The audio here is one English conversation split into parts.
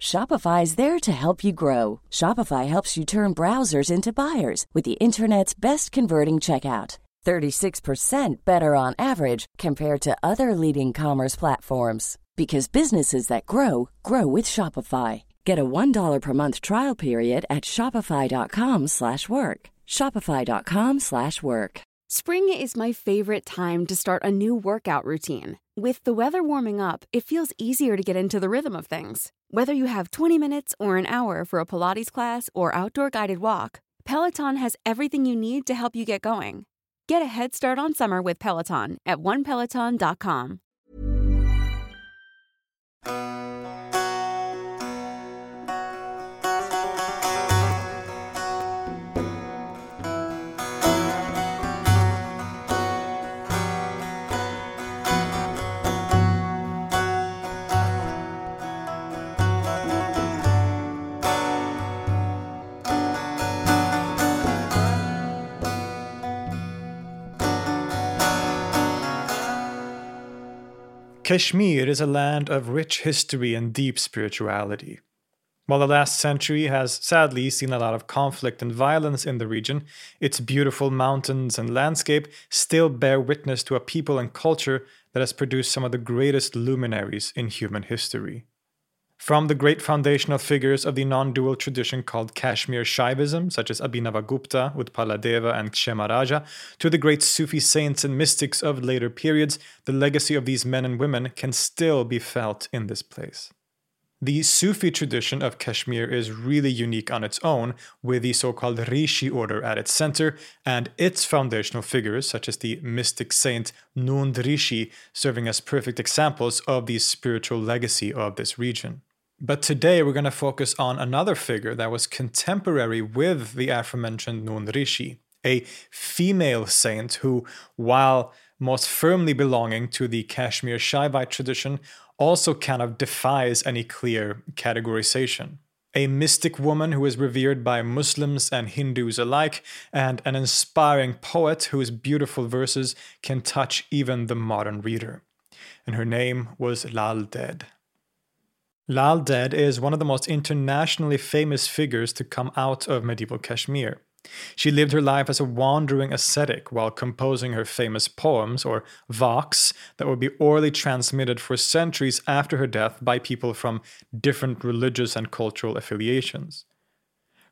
Shopify is there to help you grow. Shopify helps you turn browsers into buyers with the internet's best converting checkout. 36% better on average compared to other leading commerce platforms because businesses that grow grow with Shopify. Get a $1 per month trial period at shopify.com/work. shopify.com/work. Spring is my favorite time to start a new workout routine. With the weather warming up, it feels easier to get into the rhythm of things. Whether you have 20 minutes or an hour for a Pilates class or outdoor guided walk, Peloton has everything you need to help you get going. Get a head start on summer with Peloton at onepeloton.com. Kashmir is a land of rich history and deep spirituality. While the last century has sadly seen a lot of conflict and violence in the region, its beautiful mountains and landscape still bear witness to a people and culture that has produced some of the greatest luminaries in human history. From the great foundational figures of the non dual tradition called Kashmir Shaivism, such as Abhinavagupta, Utpaladeva, and Kshemaraja, to the great Sufi saints and mystics of later periods, the legacy of these men and women can still be felt in this place. The Sufi tradition of Kashmir is really unique on its own, with the so called Rishi order at its center, and its foundational figures, such as the mystic saint Nund Rishi, serving as perfect examples of the spiritual legacy of this region. But today we're going to focus on another figure that was contemporary with the aforementioned Nund Rishi, a female saint who, while most firmly belonging to the Kashmir Shaivite tradition, also kind of defies any clear categorization. A mystic woman who is revered by Muslims and Hindus alike, and an inspiring poet whose beautiful verses can touch even the modern reader. And her name was Lal Ded. Lal Ded is one of the most internationally famous figures to come out of medieval Kashmir. She lived her life as a wandering ascetic while composing her famous poems, or vaks, that would be orally transmitted for centuries after her death by people from different religious and cultural affiliations.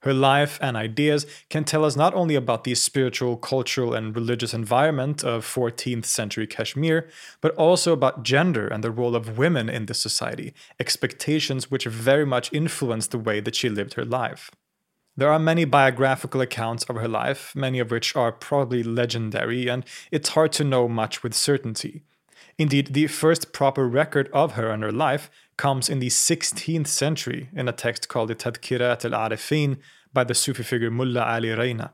Her life and ideas can tell us not only about the spiritual, cultural, and religious environment of 14th century Kashmir, but also about gender and the role of women in this society, expectations which very much influenced the way that she lived her life. There are many biographical accounts of her life, many of which are probably legendary, and it's hard to know much with certainty. Indeed, the first proper record of her and her life comes in the 16th century in a text called the Tadkirat al Arifin by the Sufi figure Mulla Ali Rayna,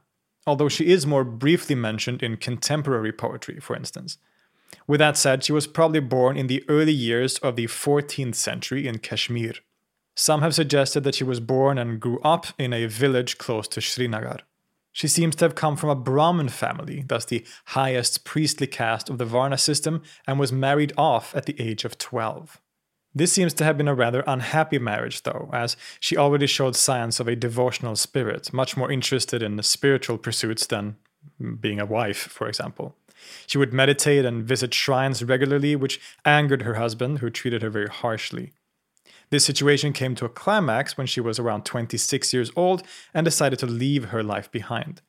although she is more briefly mentioned in contemporary poetry, for instance. With that said, she was probably born in the early years of the 14th century in Kashmir. Some have suggested that she was born and grew up in a village close to Srinagar. She seems to have come from a Brahmin family, thus the highest priestly caste of the Varna system, and was married off at the age of 12. This seems to have been a rather unhappy marriage, though, as she already showed signs of a devotional spirit, much more interested in spiritual pursuits than being a wife, for example. She would meditate and visit shrines regularly, which angered her husband, who treated her very harshly. This situation came to a climax when she was around 26 years old and decided to leave her life behind.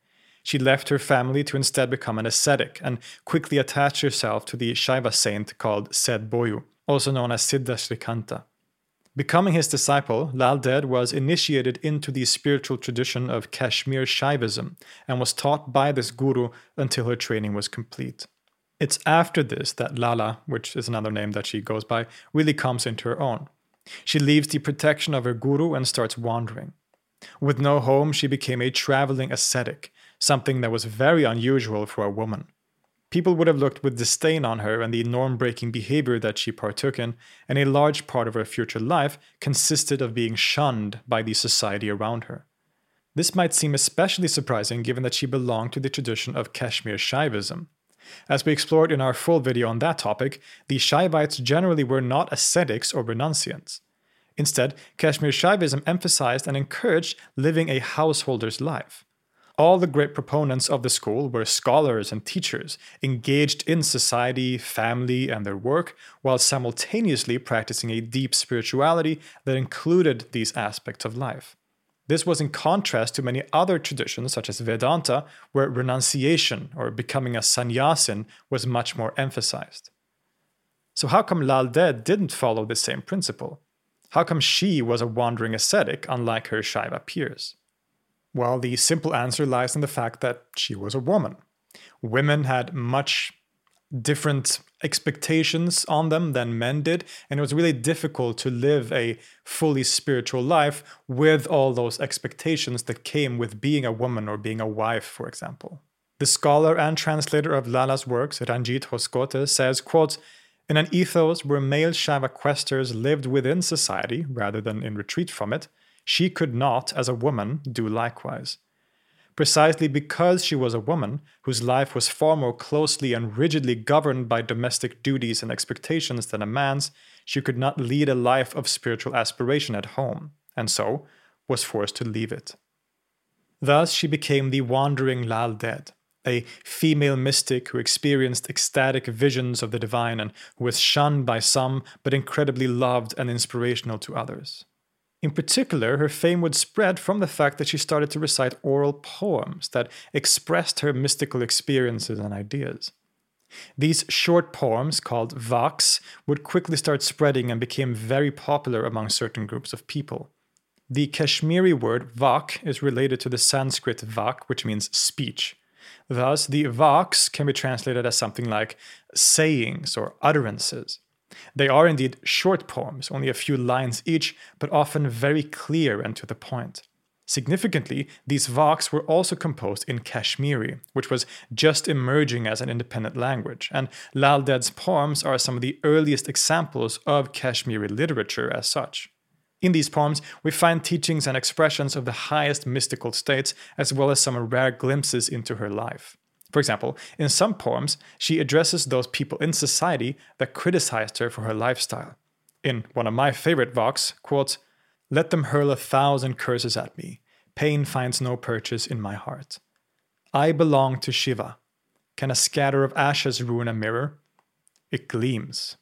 She left her family to instead become an ascetic and quickly attached herself to the Shaiva saint called Boyu, also known as Siddha Srikanta. Becoming his disciple, Lal Ded was initiated into the spiritual tradition of Kashmir Shaivism and was taught by this guru until her training was complete. It's after this that Lala, which is another name that she goes by, really comes into her own. She leaves the protection of her guru and starts wandering. With no home, she became a traveling ascetic, something that was very unusual for a woman. People would have looked with disdain on her and the norm breaking behavior that she partook in, and a large part of her future life consisted of being shunned by the society around her. This might seem especially surprising given that she belonged to the tradition of Kashmir Shaivism. As we explored in our full video on that topic, the Shaivites generally were not ascetics or renunciants. Instead, Kashmir Shaivism emphasized and encouraged living a householder's life. All the great proponents of the school were scholars and teachers, engaged in society, family, and their work, while simultaneously practicing a deep spirituality that included these aspects of life. This was in contrast to many other traditions, such as Vedanta, where renunciation or becoming a sannyasin was much more emphasized. So, how come Lal Ded didn't follow the same principle? How come she was a wandering ascetic, unlike her Shaiva peers? Well, the simple answer lies in the fact that she was a woman. Women had much different expectations on them than men did, and it was really difficult to live a fully spiritual life with all those expectations that came with being a woman or being a wife, for example. The scholar and translator of Lala's works, Ranjit Hoskote, says, quote, in an ethos where male Shaiva questers lived within society rather than in retreat from it, she could not, as a woman, do likewise. Precisely because she was a woman, whose life was far more closely and rigidly governed by domestic duties and expectations than a man's, she could not lead a life of spiritual aspiration at home, and so was forced to leave it. Thus, she became the wandering Lal Ded, a female mystic who experienced ecstatic visions of the divine and who was shunned by some but incredibly loved and inspirational to others. In particular, her fame would spread from the fact that she started to recite oral poems that expressed her mystical experiences and ideas. These short poems, called vaks, would quickly start spreading and became very popular among certain groups of people. The Kashmiri word vak is related to the Sanskrit vak, which means speech. Thus, the vaks can be translated as something like sayings or utterances. They are indeed short poems, only a few lines each, but often very clear and to the point. Significantly, these vaks were also composed in Kashmiri, which was just emerging as an independent language, and Lal Ded's poems are some of the earliest examples of Kashmiri literature as such. In these poems, we find teachings and expressions of the highest mystical states, as well as some rare glimpses into her life. For example, in some poems, she addresses those people in society that criticized her for her lifestyle. In one of my favorite vaks, quote, Let them hurl a thousand curses at me. Pain finds no purchase in my heart. I belong to Shiva. Can a scatter of ashes ruin a mirror? It gleams.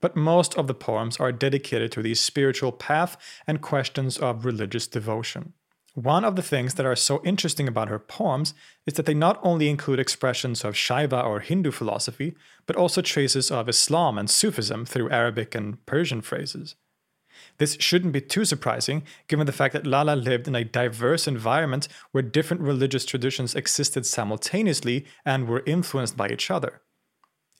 But most of the poems are dedicated to the spiritual path and questions of religious devotion. One of the things that are so interesting about her poems is that they not only include expressions of Shaiva or Hindu philosophy, but also traces of Islam and Sufism through Arabic and Persian phrases. This shouldn't be too surprising, given the fact that Lala lived in a diverse environment where different religious traditions existed simultaneously and were influenced by each other.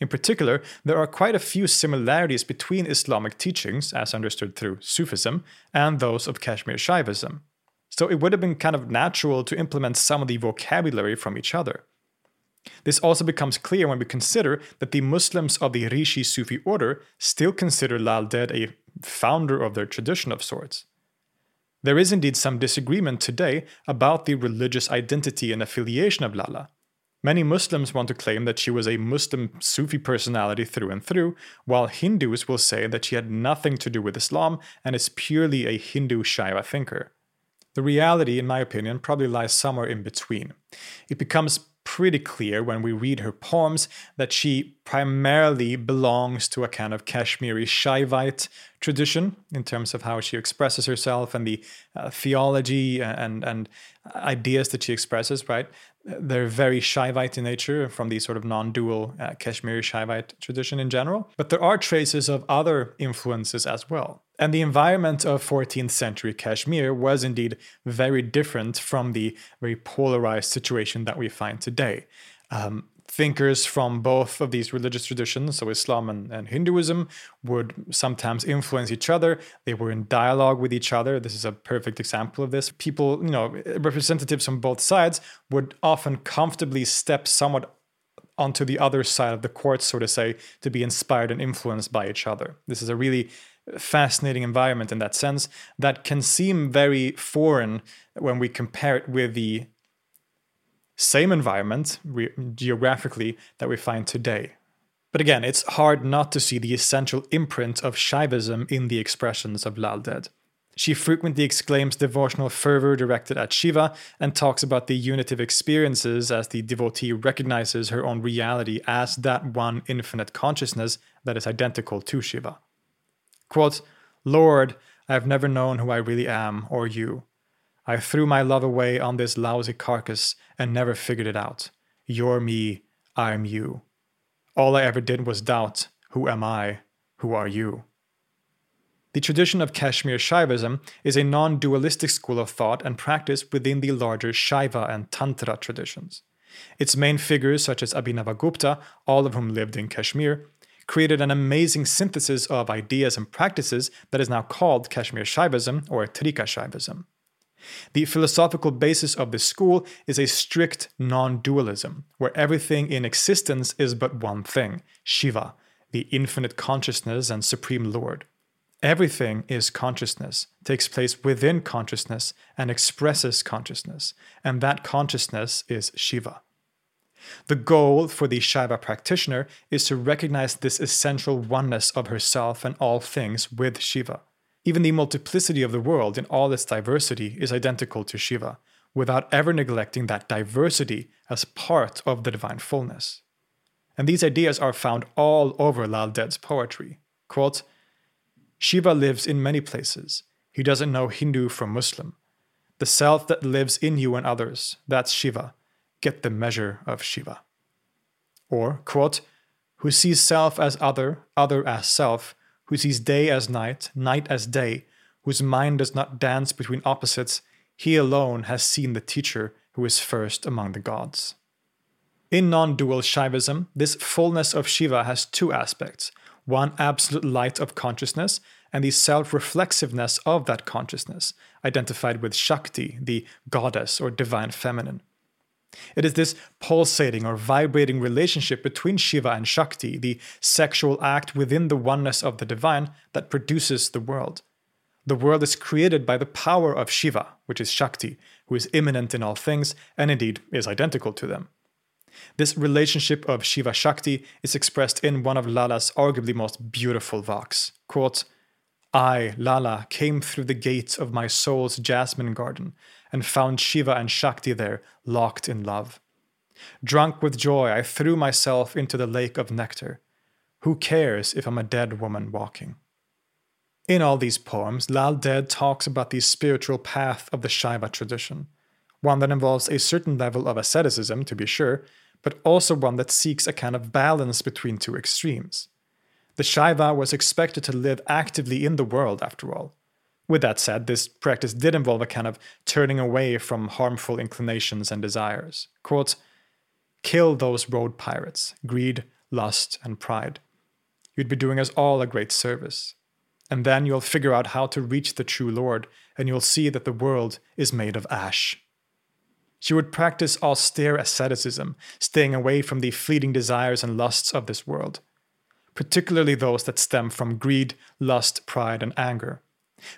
In particular, there are quite a few similarities between Islamic teachings, as understood through Sufism, and those of Kashmir Shaivism so it would have been kind of natural to implement some of the vocabulary from each other. This also becomes clear when we consider that the Muslims of the Rishi Sufi order still consider Lal Ded a founder of their tradition of sorts. There is indeed some disagreement today about the religious identity and affiliation of Lala. Many Muslims want to claim that she was a Muslim Sufi personality through and through, while Hindus will say that she had nothing to do with Islam and is purely a Hindu Shaiva thinker. The reality, in my opinion, probably lies somewhere in between. It becomes pretty clear when we read her poems that she primarily belongs to a kind of Kashmiri Shaivite tradition in terms of how she expresses herself and the uh, theology and, and ideas that she expresses, right? They're very Shaivite in nature from the sort of non dual uh, Kashmiri Shaivite tradition in general. But there are traces of other influences as well. And the environment of 14th century Kashmir was indeed very different from the very polarized situation that we find today. Um, thinkers from both of these religious traditions, so Islam and, and, Hinduism, would sometimes influence each other. They were in dialogue with each other. This is a perfect example of this. People, you know, representatives from both sides would often comfortably step somewhat onto the other side of the court, so to say, to be inspired and influenced by each other. This is a really fascinating environment in that sense that can seem very foreign when we compare it with the same environment re- geographically that we find today. But again, it's hard not to see the essential imprint of Shaivism in the expressions of Lal Ded. She frequently exclaims devotional fervor directed at Shiva and talks about the unitive experiences as the devotee recognizes her own reality as that one infinite consciousness that is identical to Shiva. Quote, Lord, I have never known who I really am or you. I threw my love away on this lousy carcass and never figured it out. You're me, I'm you. All I ever did was doubt who am I, who are you? The tradition of Kashmir Shaivism is a non dualistic school of thought and practice within the larger Shaiva and Tantra traditions. Its main figures, such as Abhinavagupta, all of whom lived in Kashmir, created an amazing synthesis of ideas and practices that is now called Kashmir Shaivism or Trika Shaivism. The philosophical basis of this school is a strict non dualism, where everything in existence is but one thing Shiva, the infinite consciousness and supreme Lord. Everything is consciousness, takes place within consciousness, and expresses consciousness, and that consciousness is Shiva. The goal for the Shaiva practitioner is to recognize this essential oneness of herself and all things with Shiva. Even the multiplicity of the world in all its diversity is identical to Shiva, without ever neglecting that diversity as part of the divine fullness. And these ideas are found all over Lal Ded's poetry. Quote, Shiva lives in many places. He doesn't know Hindu from Muslim. The self that lives in you and others, that's Shiva get the measure of Shiva. Or, quote, who sees self as other, other as self, who sees day as night, night as day, whose mind does not dance between opposites, he alone has seen the teacher who is first among the gods. In non dual Shaivism, this fullness of Shiva has two aspects one absolute light of consciousness, and the self reflexiveness of that consciousness, identified with Shakti, the goddess or divine feminine. It is this pulsating or vibrating relationship between Shiva and Shakti, the sexual act within the oneness of the divine, that produces the world. The world is created by the power of Shiva, which is Shakti, who is immanent in all things and indeed is identical to them. This relationship of Shiva Shakti is expressed in one of Lala's arguably most beautiful vaks. Quote, I, Lala, came through the gate of my soul's jasmine garden and found Shiva and Shakti there, locked in love. Drunk with joy, I threw myself into the lake of nectar. Who cares if I'm a dead woman walking? In all these poems, Lal Ded talks about the spiritual path of the Shaiva tradition, one that involves a certain level of asceticism, to be sure, but also one that seeks a kind of balance between two extremes. The Shaiva was expected to live actively in the world, after all, with that said, this practice did involve a kind of turning away from harmful inclinations and desires. Quote, Kill those road pirates, greed, lust, and pride. You'd be doing us all a great service. And then you'll figure out how to reach the true Lord, and you'll see that the world is made of ash. She would practice austere asceticism, staying away from the fleeting desires and lusts of this world, particularly those that stem from greed, lust, pride, and anger.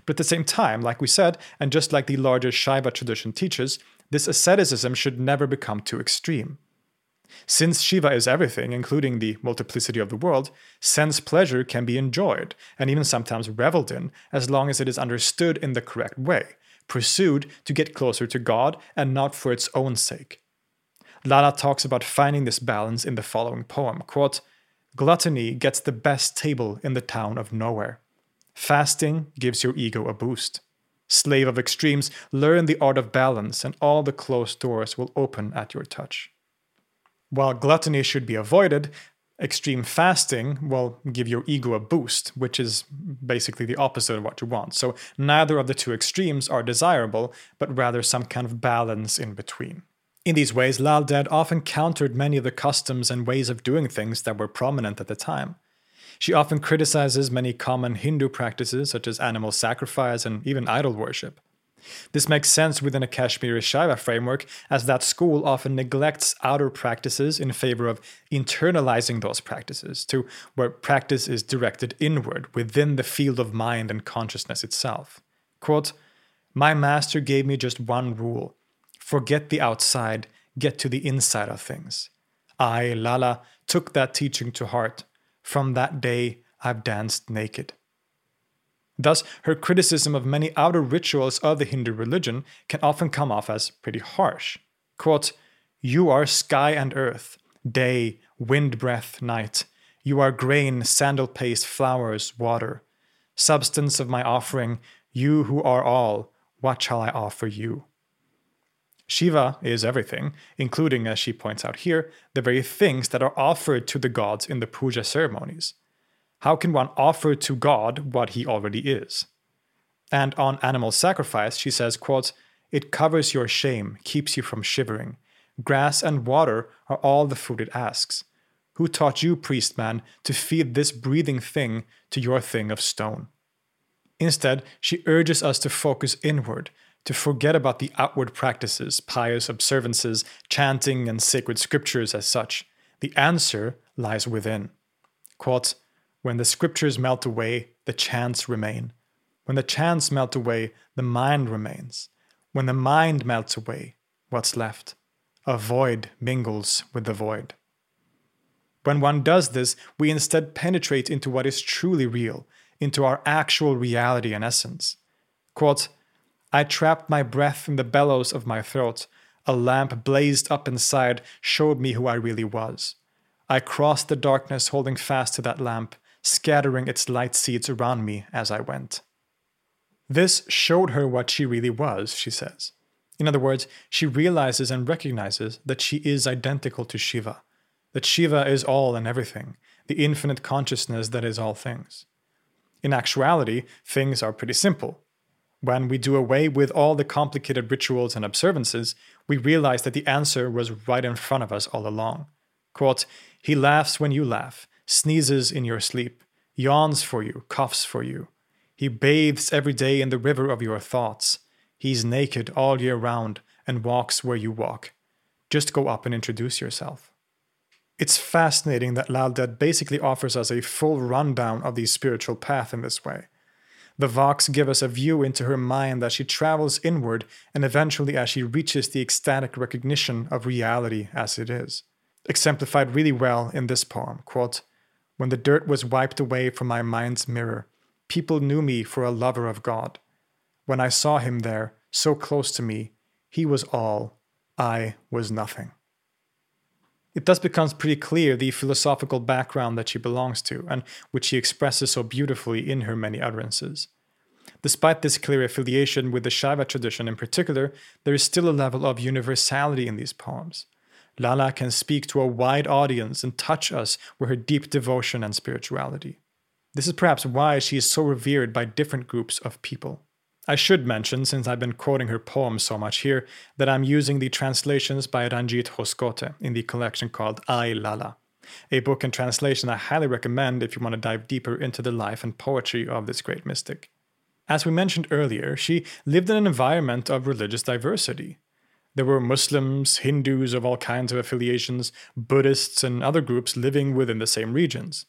But at the same time, like we said, and just like the larger Shaiva tradition teaches, this asceticism should never become too extreme. Since Shiva is everything, including the multiplicity of the world, sense pleasure can be enjoyed, and even sometimes reveled in, as long as it is understood in the correct way, pursued to get closer to God and not for its own sake. Lala talks about finding this balance in the following poem quote, Gluttony gets the best table in the town of nowhere. Fasting gives your ego a boost. Slave of extremes, learn the art of balance, and all the closed doors will open at your touch. While gluttony should be avoided, extreme fasting will give your ego a boost, which is basically the opposite of what you want. So neither of the two extremes are desirable, but rather some kind of balance in between. In these ways, Lal Ded often countered many of the customs and ways of doing things that were prominent at the time. She often criticizes many common Hindu practices, such as animal sacrifice and even idol worship. This makes sense within a Kashmiri Shaiva framework, as that school often neglects outer practices in favor of internalizing those practices, to where practice is directed inward within the field of mind and consciousness itself. Quote, My master gave me just one rule forget the outside, get to the inside of things. I, Lala, took that teaching to heart. From that day, I've danced naked. Thus, her criticism of many outer rituals of the Hindu religion can often come off as pretty harsh. Quote, You are sky and earth, day, wind breath, night. You are grain, sandal paste, flowers, water. Substance of my offering, you who are all, what shall I offer you? Shiva is everything, including, as she points out here, the very things that are offered to the gods in the puja ceremonies. How can one offer to God what he already is? And on animal sacrifice, she says, quote, It covers your shame, keeps you from shivering. Grass and water are all the food it asks. Who taught you, priest man, to feed this breathing thing to your thing of stone? Instead, she urges us to focus inward, to forget about the outward practices, pious observances, chanting, and sacred scriptures as such. The answer lies within. Quote, when the scriptures melt away, the chants remain. When the chants melt away, the mind remains. When the mind melts away, what's left? A void mingles with the void. When one does this, we instead penetrate into what is truly real, into our actual reality and essence. Quote, I trapped my breath in the bellows of my throat. A lamp blazed up inside, showed me who I really was. I crossed the darkness holding fast to that lamp scattering its light seeds around me as I went. This showed her what she really was, she says. In other words, she realizes and recognizes that she is identical to Shiva, that Shiva is all and everything, the infinite consciousness that is all things. In actuality, things are pretty simple. When we do away with all the complicated rituals and observances, we realize that the answer was right in front of us all along. Quote, He laughs when you laugh, sneezes in your sleep, yawns for you, coughs for you. He bathes every day in the river of your thoughts. He's naked all year round and walks where you walk. Just go up and introduce yourself. It's fascinating that Lal basically offers us a full rundown of the spiritual path in this way. The Vaks give us a view into her mind as she travels inward and eventually as she reaches the ecstatic recognition of reality as it is. Exemplified really well in this poem, quote, when the dirt was wiped away from my mind's mirror, people knew me for a lover of God. When I saw him there, so close to me, he was all, I was nothing. It thus becomes pretty clear the philosophical background that she belongs to, and which she expresses so beautifully in her many utterances. Despite this clear affiliation with the Shaiva tradition in particular, there is still a level of universality in these poems. Lala can speak to a wide audience and touch us with her deep devotion and spirituality. This is perhaps why she is so revered by different groups of people. I should mention, since I've been quoting her poems so much here, that I'm using the translations by Ranjit Hoskote in the collection called I Lala, a book and translation I highly recommend if you want to dive deeper into the life and poetry of this great mystic. As we mentioned earlier, she lived in an environment of religious diversity. There were Muslims, Hindus of all kinds of affiliations, Buddhists, and other groups living within the same regions.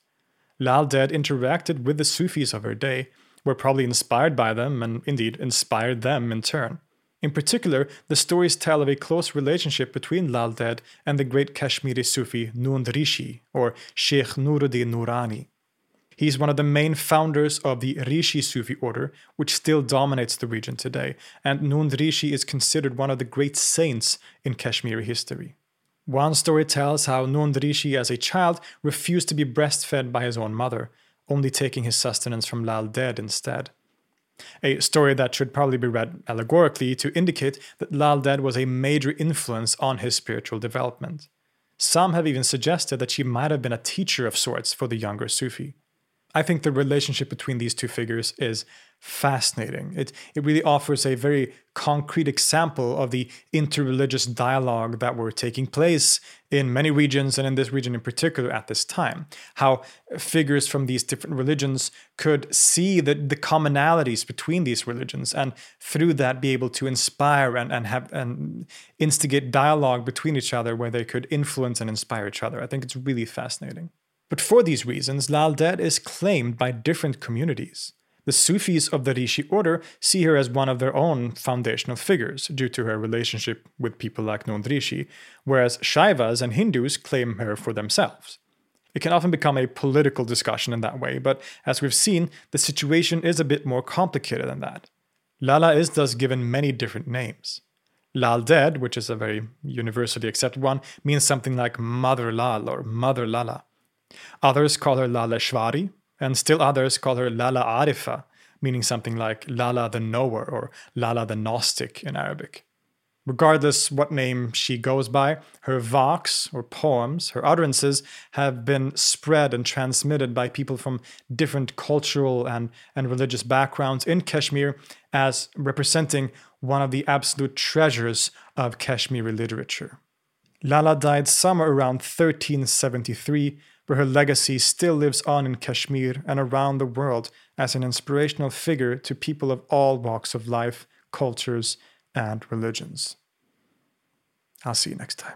Lal Ded interacted with the Sufis of her day, were probably inspired by them, and indeed inspired them in turn. In particular, the stories tell of a close relationship between Lal Ded and the great Kashmiri Sufi Nund Rishi, or Sheikh Nuruddin Nurani. He is one of the main founders of the Rishi Sufi order, which still dominates the region today, and Nund Rishi is considered one of the great saints in Kashmiri history. One story tells how Nund Rishi, as a child, refused to be breastfed by his own mother, only taking his sustenance from Lal Ded instead. A story that should probably be read allegorically to indicate that Lal Ded was a major influence on his spiritual development. Some have even suggested that she might have been a teacher of sorts for the younger Sufi. I think the relationship between these two figures is fascinating. It, it really offers a very concrete example of the interreligious dialogue that were taking place in many regions and in this region in particular at this time. How figures from these different religions could see the, the commonalities between these religions and through that be able to inspire and, and have and instigate dialogue between each other where they could influence and inspire each other. I think it's really fascinating. But for these reasons, Lal Ded is claimed by different communities. The Sufis of the Rishi order see her as one of their own foundational figures due to her relationship with people like Nund Rishi, whereas Shaivas and Hindus claim her for themselves. It can often become a political discussion in that way, but as we've seen, the situation is a bit more complicated than that. Lala is thus given many different names. Lal Ded, which is a very universally accepted one, means something like Mother Lal or Mother Lala. Others call her Laleshwari, and still others call her Lala Arifa, meaning something like Lala the Knower or Lala the Gnostic in Arabic. Regardless what name she goes by, her vaks or poems, her utterances, have been spread and transmitted by people from different cultural and, and religious backgrounds in Kashmir as representing one of the absolute treasures of Kashmiri literature. Lala died somewhere around 1373 where her legacy still lives on in Kashmir and around the world as an inspirational figure to people of all walks of life, cultures, and religions. I'll see you next time.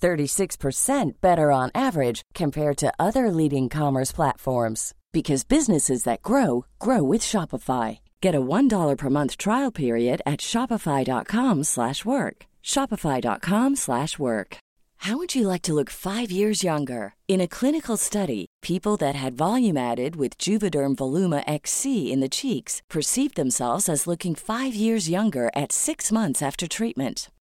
36% better on average compared to other leading commerce platforms because businesses that grow grow with Shopify. Get a $1 per month trial period at shopify.com/work. shopify.com/work. How would you like to look 5 years younger? In a clinical study, people that had volume added with Juvederm Voluma XC in the cheeks perceived themselves as looking 5 years younger at 6 months after treatment.